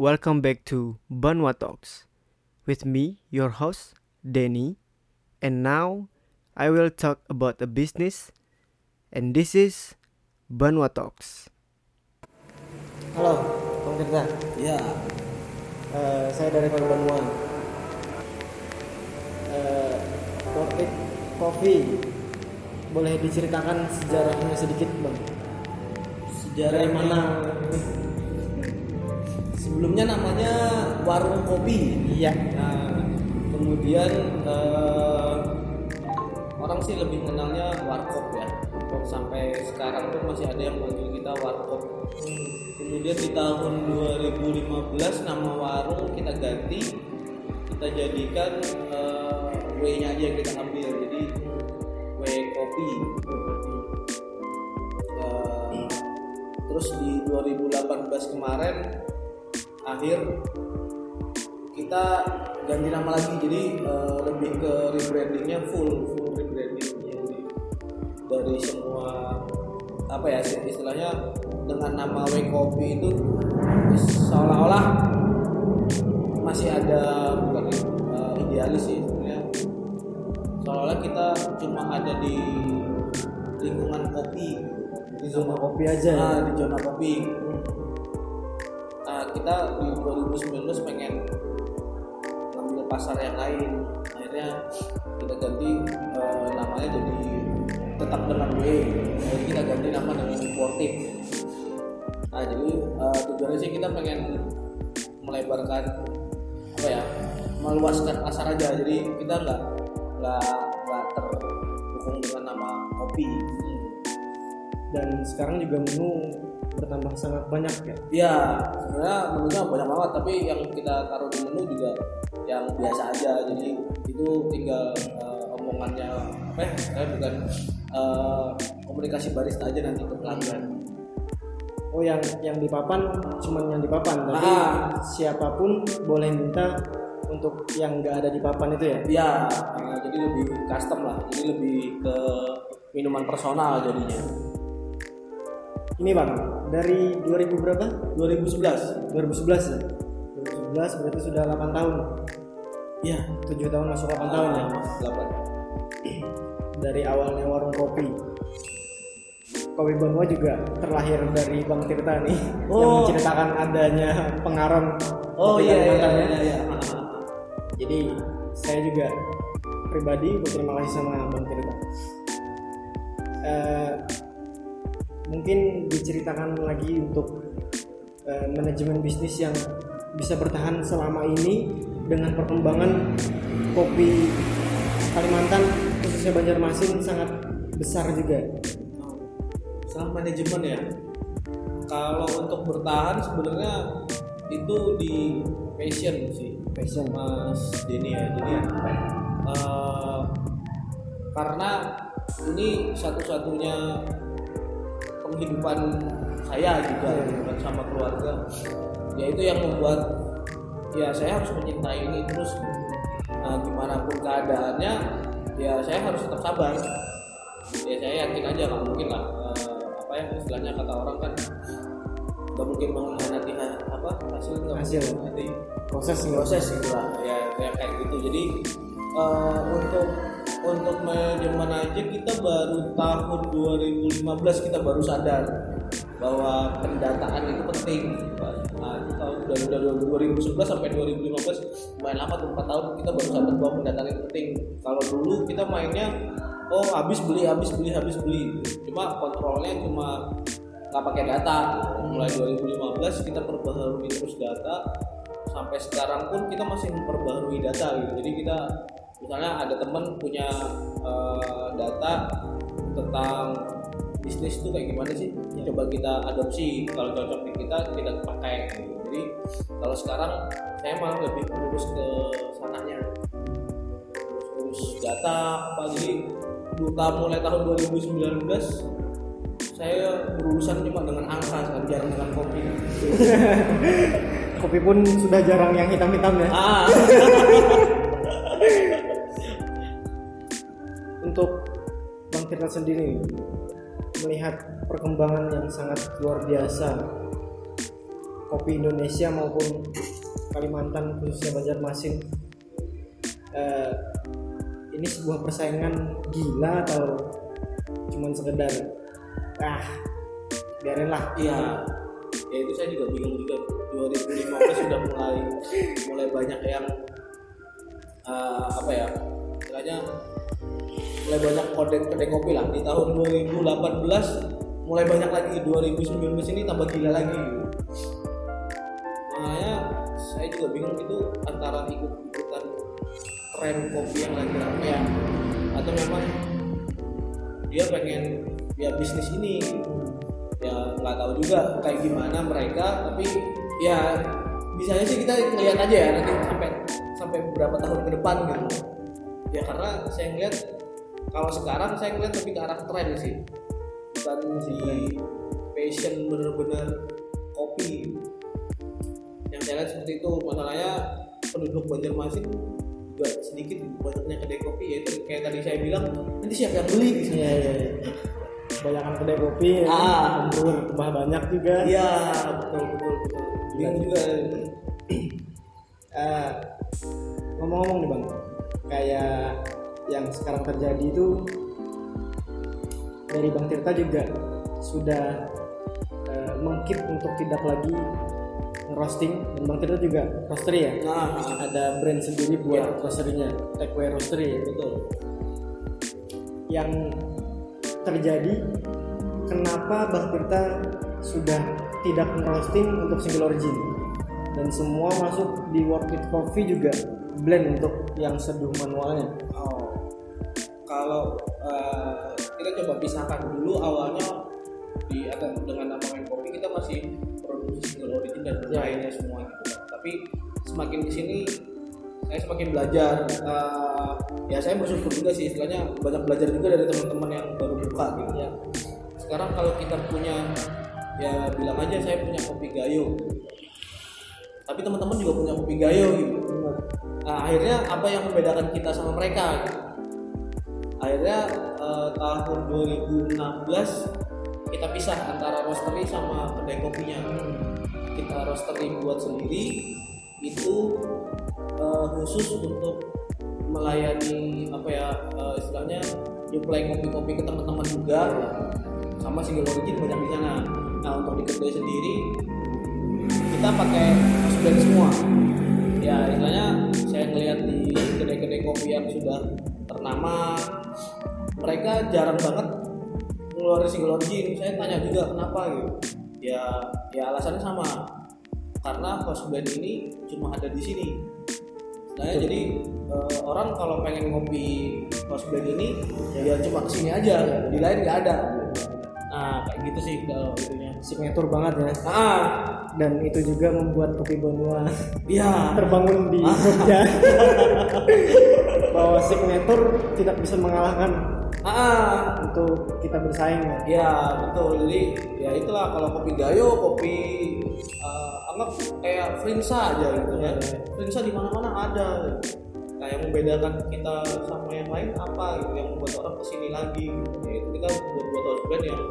Welcome back to Banwa Talks. With me, your host, Denny. And now, I will talk about a business. And this is Banwa Talks. Halo, Bang Tirta. Ya, Eh, saya dari Bank Banua. Uh, Portik Coffee. Boleh diceritakan sejarahnya sedikit, Bang? sejarah Dari mana? Sebelumnya namanya warung kopi. Iya. Nah, kemudian eh, orang sih lebih mengenalnya warkop ya. Sampai sekarang pun masih ada yang manggil kita warkop. Kemudian di tahun 2015 nama warung kita ganti, kita jadikan eh, W-nya aja yang kita ambil. Jadi W kopi. Eh, terus di 2018 kemarin akhir kita ganti nama lagi jadi eh, lebih ke rebrandingnya full full rebranding. Jadi dari semua apa ya istilahnya dengan nama W Kopi itu seolah-olah masih ada bukan eh, idealis sih sebenarnya. Seolah-olah kita cuma ada di lingkungan kopi. Di zona kopi aja ya? Nah, di zona kopi kita di 2019 pengen ngambil pasar yang lain. Akhirnya kita ganti eh, namanya jadi tetap dengan W. Jadi kita ganti nama dengan supportive nah jadi eh, tujuannya sih kita pengen melebarkan apa ya meluaskan pasar aja. Jadi kita nggak nggak nggak terhubung dengan nama kopi. Dan sekarang juga menu bertambah sangat banyak ya. Ya, sebenarnya menunya banyak banget, tapi yang kita taruh di menu juga yang biasa aja. Jadi itu tinggal eh, omongannya apa ya? Saya bukan eh, komunikasi barista aja nanti ke pelanggan. Oh yang yang di papan cuman yang di papan, tapi Ah. siapa pun boleh minta untuk yang nggak ada di papan itu ya. Ya, eh, jadi lebih custom lah. Jadi lebih ke minuman personal jadinya. Ini bang, dari 2000 berapa? 2011. 2011 ya. 2011 berarti sudah 8 tahun. Ya, 7 tahun masuk 8 tahun ya. 8. Dari awalnya warung kopi. Kopi Banua juga terlahir dari Bang Tirta nih yang Oh. menceritakan adanya pengaron Oh iya iya iya ya. iya. Jadi saya juga pribadi berterima kasih sama Bang Tirta. Eh, mungkin diceritakan lagi untuk eh, manajemen bisnis yang bisa bertahan selama ini dengan perkembangan kopi Kalimantan khususnya Banjarmasin sangat besar juga. Salah manajemen ya. Kalau untuk bertahan sebenarnya itu di passion sih, Passion. Mas Denny ya. Jadi eh, karena ini satu-satunya penghidupan saya juga gitu kan, sama keluarga. Ya itu yang membuat ya saya harus mencintai ini terus. Nah, gimana pun keadaannya ya saya harus tetap sabar. Ya saya yakin aja nggak mungkin lah eh, apa ya istilahnya kata orang kan nggak mungkin mengkhianati apa hasil nggak Hasil. mengkhianati Proses proses gitu lah ya kayak kayak gitu. Jadi eh, untuk untuk manajemen aja kita baru tahun 2015 kita baru sadar bahwa pendataan itu penting. Nah tahun dari dari 2011 sampai 2015 lumayan lama tuh 4 tahun kita baru sadar bahwa pendataan itu penting. Kalau dulu kita mainnya oh habis beli habis beli habis beli. Cuma kontrolnya cuma nggak pakai data. Mulai 2015 kita perbaharui terus data. Sampai sekarang pun kita masih memperbaharui data gitu. Jadi kita misalnya ada teman punya eh, data tentang bisnis tuh kayak gimana sih? Coba kita adopsi kalau cocok di kita kita pakai. Gitu. jadi kalau sekarang saya malah lebih fokus ke sananya. Terus data apa jadi duta mulai tahun 2019 saya berurusan cuma dengan angka kan jarang dengan kopi. Kopi pun sudah jarang yang hitam-hitam ya. ah Untuk Bang Tirta sendiri melihat perkembangan yang sangat luar biasa. Kopi Indonesia maupun Kalimantan khususnya Banjarmasin. Eh, ini sebuah persaingan gila atau cuman sekedar ah biarin lah Iya, ya itu saya juga bingung juga. 2015 sudah mulai mulai banyak yang eh, apa ya, istilahnya mulai banyak kode kedai kopi lah. Di tahun 2018 mulai banyak lagi. 2019 ini tambah gila lagi. Makanya saya juga bingung itu antara ikut ikutan tren kopi yang lagi rame ya, atau memang dia pengen ya bisnis ini ya nggak tahu juga kayak gimana mereka tapi ya bisanya sih kita ngeliat aja ya nanti sampai sampai beberapa tahun ke depan gitu ya karena saya ngeliat kalau sekarang saya ngeliat lebih ke arah tren sih. Bukan si passion bener-bener kopi. Yang saya lihat seperti itu. Masalahnya penduduk Banjarmasin juga sedikit banyaknya kedai kopi ya itu kayak tadi saya bilang nanti siapa yang beli? Gitu Iya, iya, iya. Kebanyakan kedai kopi ya, Ah. kan? tambah banyak juga. iya. Betul betul betul. Bingung juga. Eh, ngomong-ngomong nih bang, kayak yang sekarang terjadi itu dari Bang Tirta juga sudah eh, mengkip untuk tidak lagi roasting dan Bang Tirta juga roastery ya. nah Ada brand sendiri buat Ya. roasterynya, Takeway Roastery ya. betul yang terjadi kenapa Bang Tirta sudah tidak roasting untuk single origin dan semua masuk di World It Coffee juga blend untuk yang seduh manualnya Oh, kalau eh, kita coba pisahkan dulu awalnya di ada dengan nama main kopi kita masih produksi single origin dan Ya. lainnya semua gitu. Tapi semakin di sini saya semakin belajar. Eh, ya saya bersyukur juga sih istilahnya banyak belajar juga dari teman-teman yang baru buka gitu ya. Sekarang kalau kita punya ya bilang aja saya punya kopi gayo. Tapi teman-teman juga punya kopi gayo gitu. Nah, akhirnya apa yang membedakan kita sama mereka? gitu? Akhirnya eh, tahun 2016 kita pisah antara roastery sama kedai kopinya. Kita roastery buat sendiri itu eh, khusus untuk melayani apa ya eh, istilahnya supply kopi-kopi ke teman-teman juga sama single origin banyak di sana. Nah untuk di kedai sendiri kita pakai blend semua ya istilahnya saya ngelihat di kedai-kedai kopi yang sudah ternama mereka jarang banget ngeluarin single origin. Saya tanya juga kenapa? Gitu. Ya ya alasannya sama. Karena house blend ini cuma ada di sini. Nah, jadi eh, orang kalau pengen ngopi house blend ini ya cuma ke sini aja. Di lain nggak ada. Nah kayak gitu sih kalau itunya. Signature banget ya. Ah. Dan itu juga membuat kopi Bonua iya. terbangun di Jogja. Bahwa signature tidak bisa mengalahkan ah untuk kita bersaing Ya betul, jadi ya itulah kalau kopi gayo, kopi eh, anggap kayak Frinsa aja gitu ya. Frinsa di mana-mana ada. Nah yang membedakan kita sama yang lain apa gitu, yang membuat orang ke sini lagi. Gitu. Ya itu kita buat buat brand yang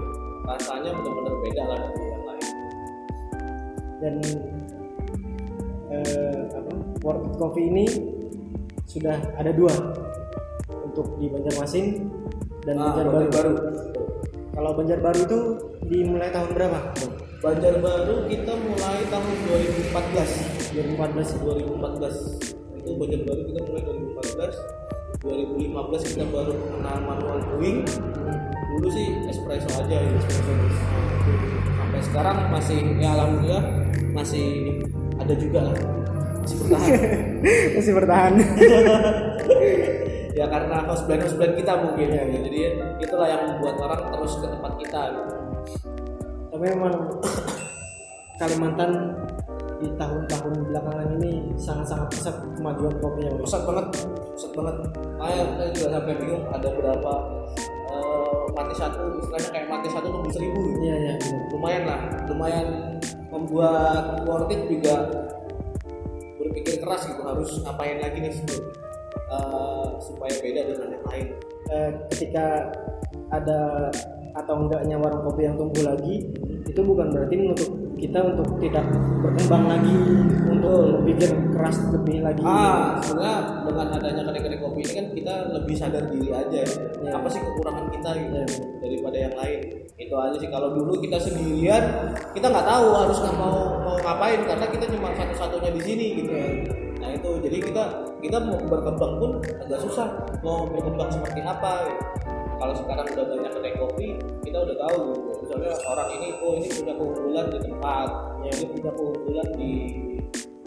rasanya benar-benar beda lah dari yang lain. dan eh, apa It Coffee ini sudah ada dua untuk di Banjarmasin dan Nah, Banjarbaru. baru. Kalau Banjarbaru itu dimulai tahun berapa? Banjarbaru kita mulai tahun 2014. 2014. 2014 itu Banjarbaru kita mulai 2014 2015 kita baru mengenal manual brewing dulu sih espresso aja ya espresso sampai sekarang masih ya alhamdulillah masih ada juga lah masih bertahan Masih bertahan. ya karena house blend kita mungkin ya jadi itulah yang membuat orang terus ke tempat kita gitu. Tapi memang Kalimantan di tahun-tahun belakangan ini sangat-sangat pesat kemajuan kopinya. Pesat banget pesat banget saya, saya juga sampai bingung ada berapa eh, mati satu istilahnya kayak mati satu tunggu seribu gitu. Iya iya. lumayan lah lumayan membuat worth it juga berpikir keras gitu harus ngapain lagi nih gitu, eh, supaya beda dengan yang lain Eh, ketika ada atau enggaknya warung kopi yang tumbuh lagi itu bukan berarti menutup kita untuk tidak berkembang lagi untuk berpikir keras lebih lagi ah sebenarnya dengan adanya kedai-kedai kopi ini kan kita lebih sadar diri aja ya. Iya. apa sih kekurangan kita gitu Iya. daripada yang lain itu aja sih kalau dulu kita sendirian kita nggak tahu harus nggak mau mau ngapain karena kita cuma satu-satunya di sini gitu Iya. Nah itu jadi kita kita mau berkembang pun agak susah mau berkembang seperti apa gitu. kalau sekarang udah banyak kedai kopi kita udah tahu gitu. misalnya orang ini oh ini punya keunggulan di tempat ya ini punya keunggulan di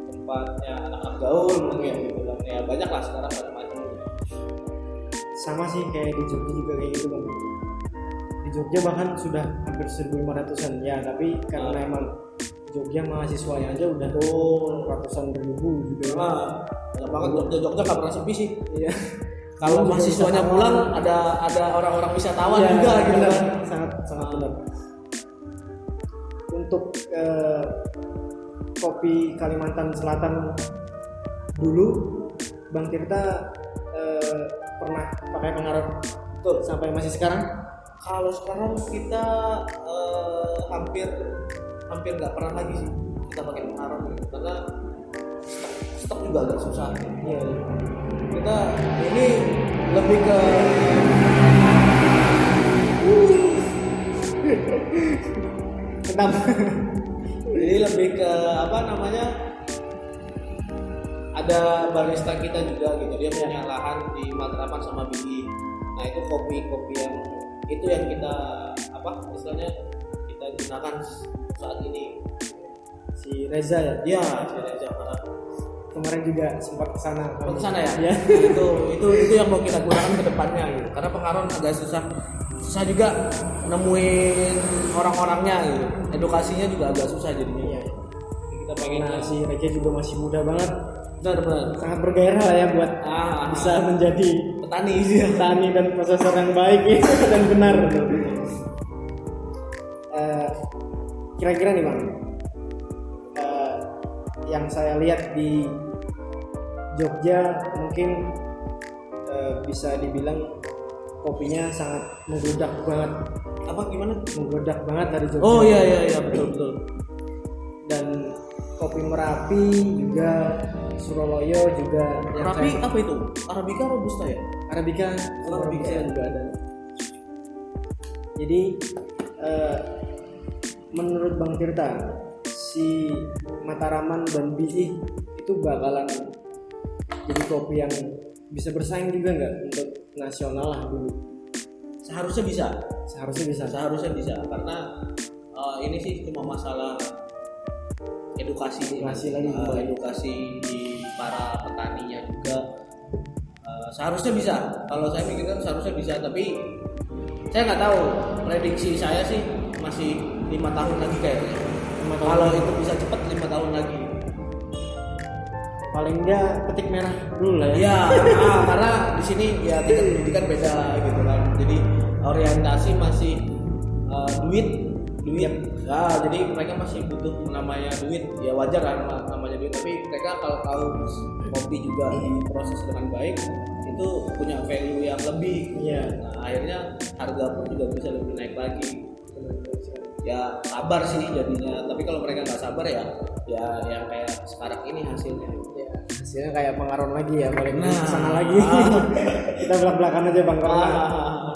tempatnya anak-anak gaul mungkin gitu kan ya banyak lah sekarang macam-macam sama sih kayak di Jogja juga kayak gitu bang di Jogja bahkan sudah hampir 1500an ya tapi karena Ah. emang Jogja mahasiswanya aja udah tuh ratusan ribu juga nah banyak banget. Jogja Jogja nggak pernah sepi sih. Iya. Kalau mahasiswanya pulang ada ada orang-orang wisatawan Iya, juga gitu. benar. sangat sangat benar. Untuk eh, kopi Kalimantan Selatan dulu Bang Tirta eh, pernah pakai pengaruh Betul. sampai masih sekarang? Kalau sekarang kita eh, hampir hampir nggak pernah lagi sih kita pakai pengaruh gitu. Karena stok, juga agak susah. Iya. Kita ini lebih ke kenapa? Jadi lebih ke apa namanya? Ada barista kita juga gitu. Dia punya lahan di Matraman sama Bigi nah itu kopi-kopi yang itu yang kita apa istilahnya kita gunakan saat ini. Si Reza ya? Ya saya Jakarta kemarin juga sempat ke sana ke sana ya? Iya. Nah, itu itu itu yang mau kita gunakan ke depannya gitu. Karena pengaruh agak susah. Susah juga nemuin orang-orangnya gitu. Edukasinya juga agak susah jadinya. Jadi kita pengen Karena si Reza juga masih muda banget. Benar benar. Sangat bergairah lah ya buat ah, bisa menjadi petani. petani dan prosesor yang baik ya, dan benar kira-kira nih bang. Eh, yang saya lihat di Jogja mungkin eh, bisa dibilang kopinya sangat menggodak banget. Apa gimana? Menggodak banget dari Jogja. Oh iya iya iya betul betul. Dan kopi Merapi juga Suroloyo juga saya- apa itu? Arabica robusta ya? Arabica, Arabica. Arabica. juga ada. Jadi eh, menurut Bang Tirta si Mataraman dan Biji itu bakalan jadi kopi yang bisa bersaing juga nggak untuk nasional lah dulu. seharusnya bisa. Seharusnya bisa. seharusnya bisa. Karena eh, ini sih cuma masalah edukasi. Edukasi lagi. Eh, edukasi di para petaninya juga. Eh, seharusnya bisa. Kalau saya pikirkan seharusnya bisa. Tapi saya nggak tahu. Prediksi saya sih masih lima tahun lagi kayaknya kalau itu bisa cepat lima tahun lagi. Paling enggak petik merah dulu lah ya. ya ah, karena di sini ya tingkat pendidikan beda gitu kan. Jadi orientasi masih eh, duit duit. Ya jadi mereka masih butuh namanya duit. Ya wajar kan nam- namanya duit tapi mereka kalau tahu kopi juga diproses dengan baik itu punya value yang lebih. Iya. nah akhirnya harga pun juga bisa lebih naik lagi ya sabar sih jadinya. Tapi kalau mereka nggak sabar ya ya yang kayak sekarang ini hasilnya. Ya, hasilnya kayak pengaruh lagi ya balik Nah. ke sana lagi. Kita belak-belakan aja Bang Ah,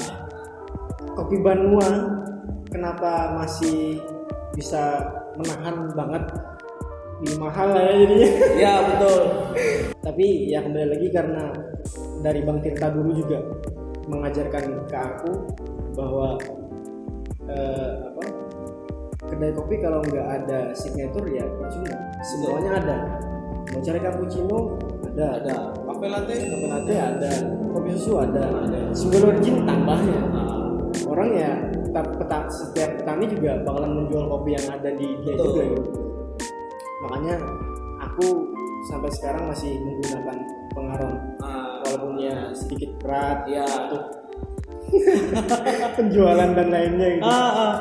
kopi Banua kenapa masih bisa menahan banget? Di mahal lah ya jadinya. Ya betul. Tapi ya kembali lagi karena dari Bang Tirta dulu juga mengajarkan ke aku bahwa eh, apa kedai kopi kalau nggak ada signature ya percuma semuanya ada. Mau cari cappuccino ada. Ada. Kafe latte? Kopi latte ada. Kopi susu ada. Single origin tambahnya. Nah, orang ya tetap peta- setiap petani juga bakalan menjual kopi yang ada di dia Betul. juga gitu. makanya aku sampai sekarang masih menggunakan pengaruh. Nah, walaupun ya sedikit berat ya untuk penjualan dan lainnya gitu ah, ah.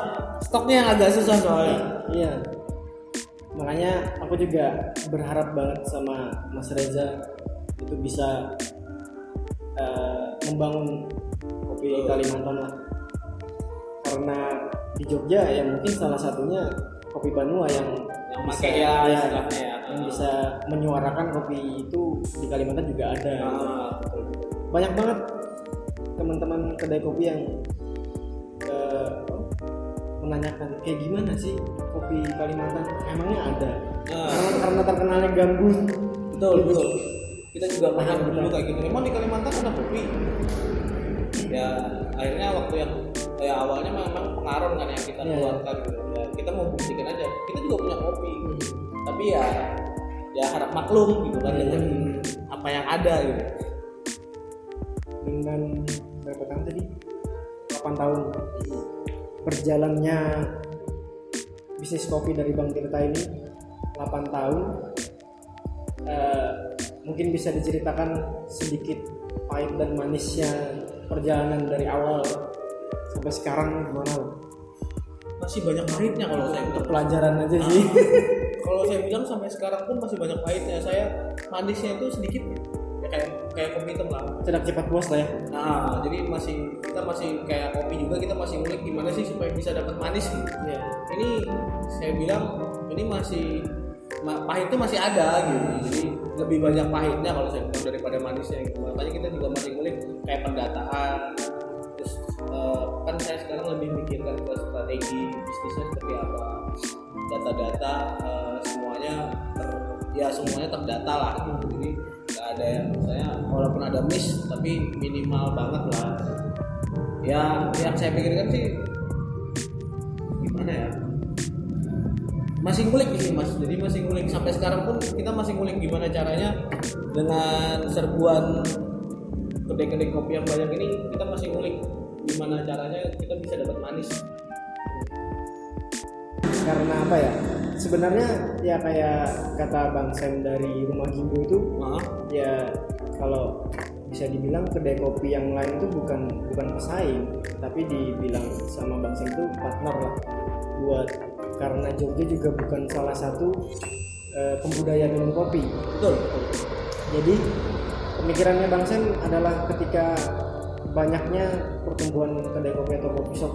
stoknya yang agak susah soalnya iya makanya aku juga berharap banget sama Mas Reza itu bisa eh, membangun kopi Betul. Kalimantan lah karena di Jogja ya mungkin salah satunya kopi Banua yang yang bisa- pakai ya ya, ya yang bisa menyuarakan kopi itu di Kalimantan juga ada Ah, betul. banyak banget teman-teman kedai kopi yang eh, menanyakan kayak gimana sih kopi Kalimantan? Emangnya ada. Ah. karena, karena terkenalnya gambus betul betul. Kita juga pernah dulu kayak gitu. Emang di Kalimantan ada kopi? Ya akhirnya waktu yang ya awalnya memang pengaruh kan yang kita Iya. keluarkan. Gitu ya kita mau buktikan aja. Kita juga punya kopi. Tapi ya ya harap maklum gitu kan dengan apa yang ada gitu. Dengan berapa tahun tadi? 8 tahun. Berjalannya bisnis kopi dari Bang Tirta ini 8 tahun. Eh, mungkin bisa diceritakan sedikit pahit dan manisnya perjalanan dari awal sampai sekarang gimana masih banyak pahitnya kalau saya untuk bilang pelajaran aja sih. Kalau saya bilang sampai sekarang pun masih banyak pahitnya. Saya manisnya itu sedikit ya kayak kayak kopi hitam lah cepat cepat puas lah ya Nah, jadi masih kita masih kayak kopi juga kita masih ngulik gimana sih supaya bisa dapat manis gitu. Iya. Ini saya bilang ini masih ma- pahit itu masih ada gitu. Jadi lebih banyak pahitnya kalau saya bilang daripada manisnya gitu. Makanya kita juga masih ngulik kayak pendataan. Terus eh, kan saya sekarang lebih mikirkan ke strategi bisnisnya seperti apa. Data-data eh, semuanya ter- ya semuanya terdata lah gitu. Jadi ada yang misalnya walaupun ada miss tapi minimal banget lah. Ya yang saya pikirkan sih gimana ya? Masih ngulik sih mas. Jadi masih ngulik. Sampai sekarang pun kita masih ngulik gimana caranya dengan serbuan kedai-kedai kopi yang banyak ini kita masih ngulik gimana caranya kita bisa dapat manis karena apa ya sebenarnya ya kayak kata Bang Sam dari rumah Gimbo itu Maaf. ya kalau bisa dibilang kedai kopi yang lain itu bukan bukan pesaing tapi dibilang sama Bang Sam itu partner lah buat karena Jogja juga bukan salah satu eh, pembudaya minum kopi betul betul. jadi pemikirannya Bang Sam adalah ketika banyaknya pertumbuhan kedai kopi atau kopi shop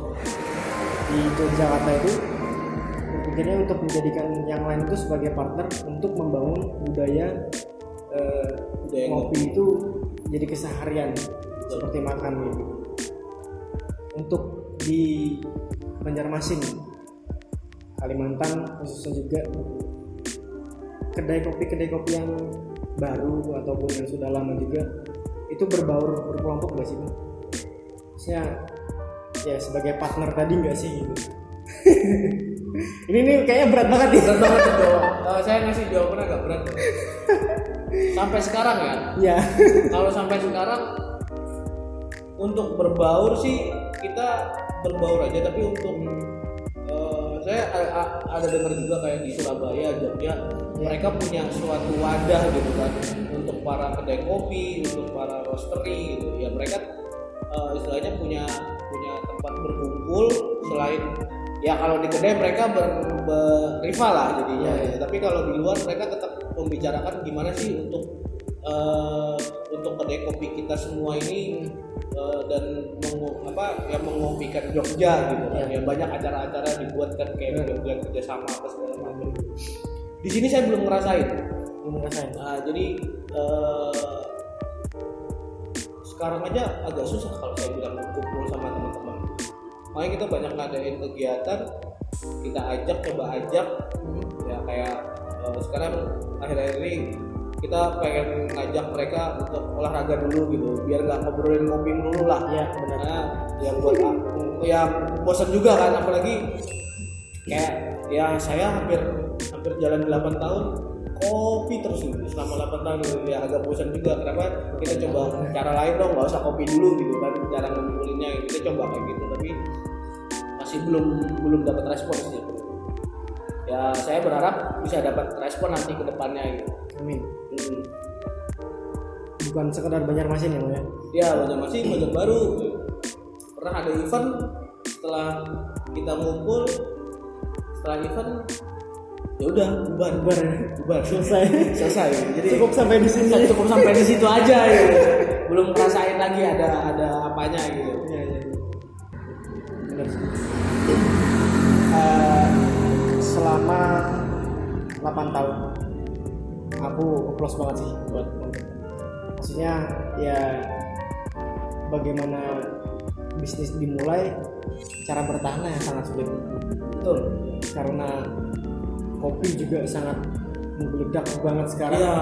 di Yogyakarta itu berpikirnya untuk menjadikan yang lain itu sebagai partner untuk membangun budaya Budaya kopi itu jadi keseharian seperti makan gitu. Untuk di Banjarmasin, Kalimantan khususnya juga kedai kopi kedai kopi yang baru ataupun yang sudah lama juga itu berbaur berkelompok gak sih bang? Maksudnya ya sebagai partner tadi nggak sih gitu? ini nih kayaknya berat banget nih. berat banget itu. Eh, saya ngasih jawaban agak berat. Sampai sekarang ya? Ya. kalau sampai sekarang untuk berbaur sih kita berbaur aja. Tapi untuk eh, saya a- a- ada dengar juga kayak di Surabaya Jogja mereka punya suatu wadah gitu kan. Untuk para kedai kopi untuk para roastery gitu. Ya mereka eh, istilahnya punya punya tempat berkumpul selain ya kalau di kedai mereka ber, berival lah jadinya Iya, iya. tapi kalau di luar mereka tetap membicarakan gimana sih untuk eh, untuk kedai kopi kita semua ini eh, dan mengu- apa ya mengopikan Jogja gitu kan ya banyak acara-acara dibuat kan kayak Jogja kerjasama apa segala macam di sini saya belum ngerasain Belum ngerasain. Nah, jadi eh, sekarang aja agak susah kalau saya bilang kumpul sama teman-teman. Makanya kita banyak ngadain kegiatan, kita ajak, coba ajak, ya kayak eh, sekarang akhir-akhir ini kita pengen ngajak mereka untuk olahraga dulu gitu, biar nggak ngobrolin kopi dulu lah. Iya, benar. Karena yang buat yang bosan juga kan, apalagi kayak ya saya hampir hampir jalan 8 tahun kopi terus gitu selama 8 tahun gitu. ya agak bosan juga kenapa kita coba cara lain dong nggak usah kopi dulu gitu kan cara ngumpulinnya kita coba kayak gitu tapi masih belum belum dapat respon sih ya saya berharap bisa dapat respon nanti ke depannya gitu Amin. Hmm. Bukan sekedar Banjarmasin ya, ya. ya banyak masih banyak baru pernah ada event setelah kita ngumpul setelah event ya udah bubar Bubar. bubar Selesai. selesai jadi Cukup sampai di sini. cukup sampai di situ aja gitu belum ngerasain lagi ada ada apanya gitu. Benar sih. Eh, selama 8 tahun aku applause banget sih buat maksudnya ya bagaimana bisnis dimulai cara bertahannya yang sangat sulit betul karena kopi juga sangat menggeledak banget sekarang. Iya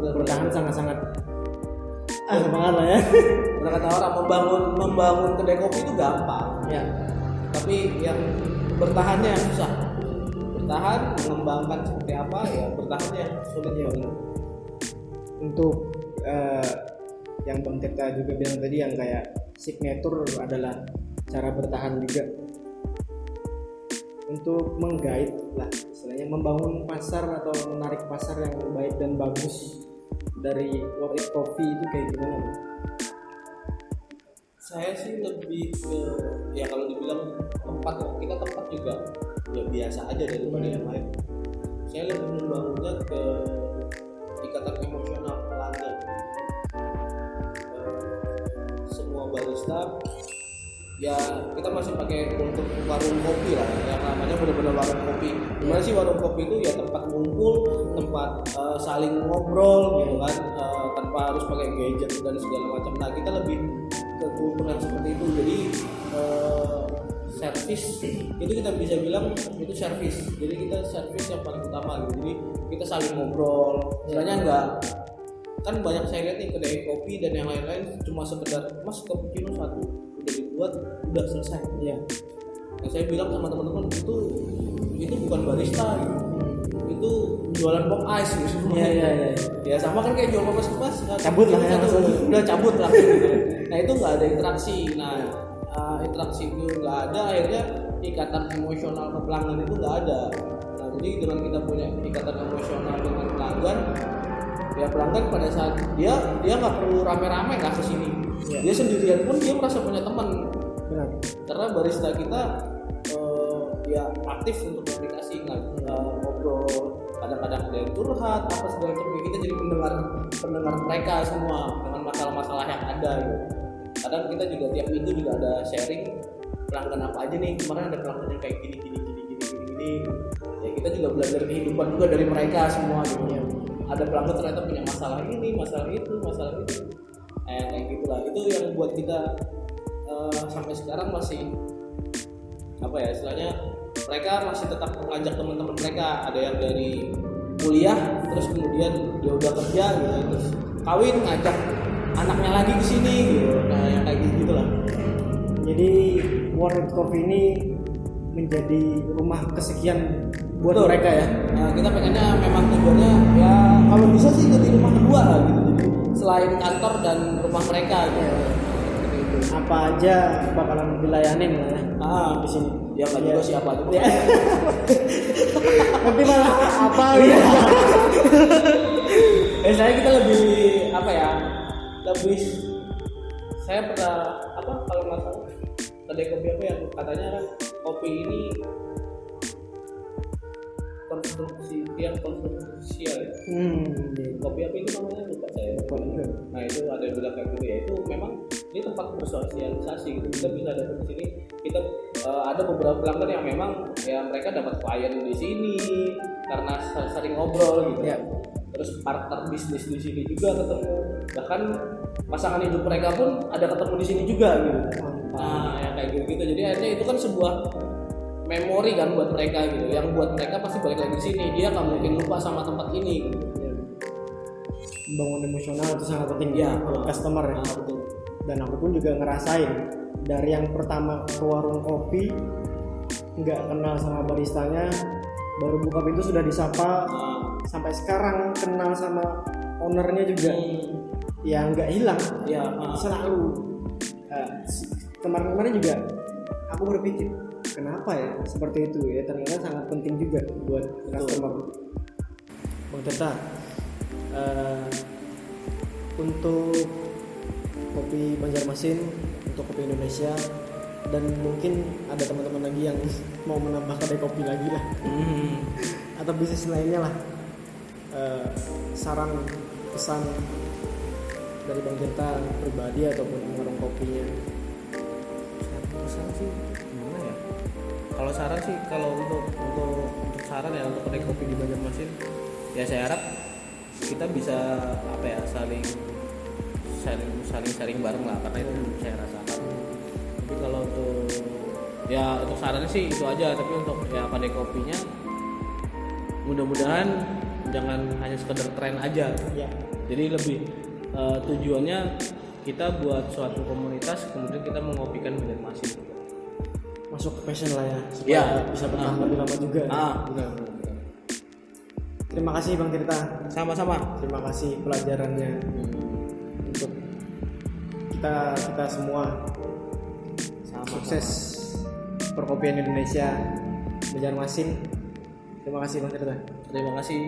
benar bertahan sangat-sangat ah. banget lah ya. Benar kata orang membangun membangun kedai kopi itu gampang. Ya tapi yang bertahannya yang susah. Bertahan mengembangkan seperti apa ya bertahannya sulit. Banget untuk eh, yang Bang Tirta juga bilang tadi yang kayak signature adalah cara bertahan juga untuk menggait lah istilahnya membangun pasar atau menarik pasar yang baik dan bagus dari World It Coffee itu kayak gimana? Saya sih lebih ke ya kalau dibilang tempat kita tempat juga ya biasa aja daripada yang lain. Saya lebih membangunnya ke ikatan emosional pelanggan. Eh, semua barista ya kita masih pakai untuk warung kopi lah. Yang namanya benar-benar warung kopi. Gimana sih warung kopi itu? Ya tempat ngumpul tempat eh, saling ngobrol gitu kan. Eh, tanpa harus pakai gadget dan segala macam. Nah kita lebih ke keuntungan seperti itu. Jadi eh, servis itu kita bisa bilang itu servis jadi kita servis yang paling utama gitu. Jadi kita saling ngobrol. Istilahnya enggak kan banyak saya lihat nih kedai kopi dan yang lain-lain cuma sekedar mas cappuccino satu dibuat udah selesai. Iya. Nah, saya bilang sama teman-teman itu itu bukan barista itu jualan pop ice. Gitu Iya iya iya. ya sama kan kayak jual pop ice mas Cabut lah ya, udah cabut gitu nah itu nggak ada interaksi. Nah uh, interaksi itu nggak ada akhirnya ikatan emosional ke pelanggan itu nggak ada. Nah jadi dengan kita punya ikatan emosional dengan pelanggan ya pelanggan pada saat dia dia nggak perlu rame-rame nggak ke Iya. dia sendirian pun dia merasa punya teman Benar. karena barista kita eh, ya aktif untuk komunikasi nggak ngobrol kadang-kadang ada yang curhat apa segala macam kita jadi pendengar pendengar mereka semua dengan masalah-masalah yang ada gitu. kadang kita juga tiap minggu juga ada sharing pelanggan apa aja nih kemarin ada pelanggan yang kayak gini gini gini gini gini gini ya kita juga belajar kehidupan juga dari mereka semua gitu Iya. ada pelanggan ternyata punya masalah ini masalah itu masalah itu eh, kayak gitulah. Itu yang buat kita eh, sampai sekarang masih apa ya istilahnya mereka masih tetap mengajak teman-teman mereka. Ada yang dari kuliah terus kemudian dia udah kerja gitu terus kawin ngajak anaknya lagi ke sini gitu. Nah yang kayak gitu gitulah Jadi World Coffee ini menjadi rumah kesekian buat Betul. mereka ya. Nah, kita pengennya memang tujuannya ya kalau bisa sih jadi rumah kedua lah gitu selain kantor dan rumah mereka gitu. Apa aja bakalan dilayanin lah ya. ah di sini. ya nggak Iya. juga siapa aja Ya. Tapi malah apa gitu. eh saya kita lebih apa ya lebih saya pernah apa kalau nggak salah kedai kopi apa yang katanya kan kopi ini konstruksi yang konstruksial ya. Hmm. kopi apa itu namanya? Lupa saya. Nah itu ada bilang kayak gitu ya itu memang ini tempat bersosialisasi gitu. Kita bisa datang ke sini. Kita eh, ada beberapa pelanggan yang memang ya mereka dapat klien di sini karena se- sering ngobrol gitu. Ya. terus partner bisnis di sini juga ketemu. Bahkan pasangan hidup mereka pun ada ketemu di sini juga gitu. Nah yang kayak gitu gitu jadi akhirnya itu kan sebuah memori kan buat mereka gitu. Yang buat mereka pasti balik lagi di sini. Dia nggak mungkin lupa sama tempat ini. Gitu. Ya. Membangun emosional itu sangat penting. Ya buat customer ya. Nah, betul. Dan aku pun juga ngerasain dari yang pertama ke warung kopi nggak kenal sama baristanya baru buka pintu sudah disapa. Nah, sampai sekarang kenal sama ownernya juga. Hmm, ya nggak hilang. Ya ah, selalu. Eh, kemarin-kemarin juga aku berpikir kenapa ya? Seperti itu ya ternyata sangat penting juga buat customer. Bang Tirta eh, untuk kopi Banjarmasin untuk kopi Indonesia dan mungkin ada teman-teman lagi yang mau menambah kedai kopi lagi lah. Hmm, atau bisnis lainnya lah. Eh, saran pesan dari Bang Tirta pribadi ataupun warung kopinya. Saran sih kalau saran sih kalau untuk untuk untuk saran ya untuk kedai kopi di Banjarmasin ya saya harap kita bisa apa ya saling saling saling sharing bareng lah karena itu saya rasakan tapi kalau untuk ya untuk sarannya sih itu aja tapi untuk ya kedai kopinya mudah-mudahan jangan hanya sekedar tren aja. Ya jadi lebih eh, tujuannya kita buat suatu komunitas kemudian kita mengopikan Banjarmasin masuk ke passion lah ya supaya Iya. bisa bertahan Ah. lebih lama juga. Ah. Benar benar, benar. terima kasih bang Tirta. Sama-sama. Terima kasih pelajarannya. Untuk kita kita semua. Sama sukses perkopian Indonesia Banjarmasin terima kasih bang Tirta. Terima kasih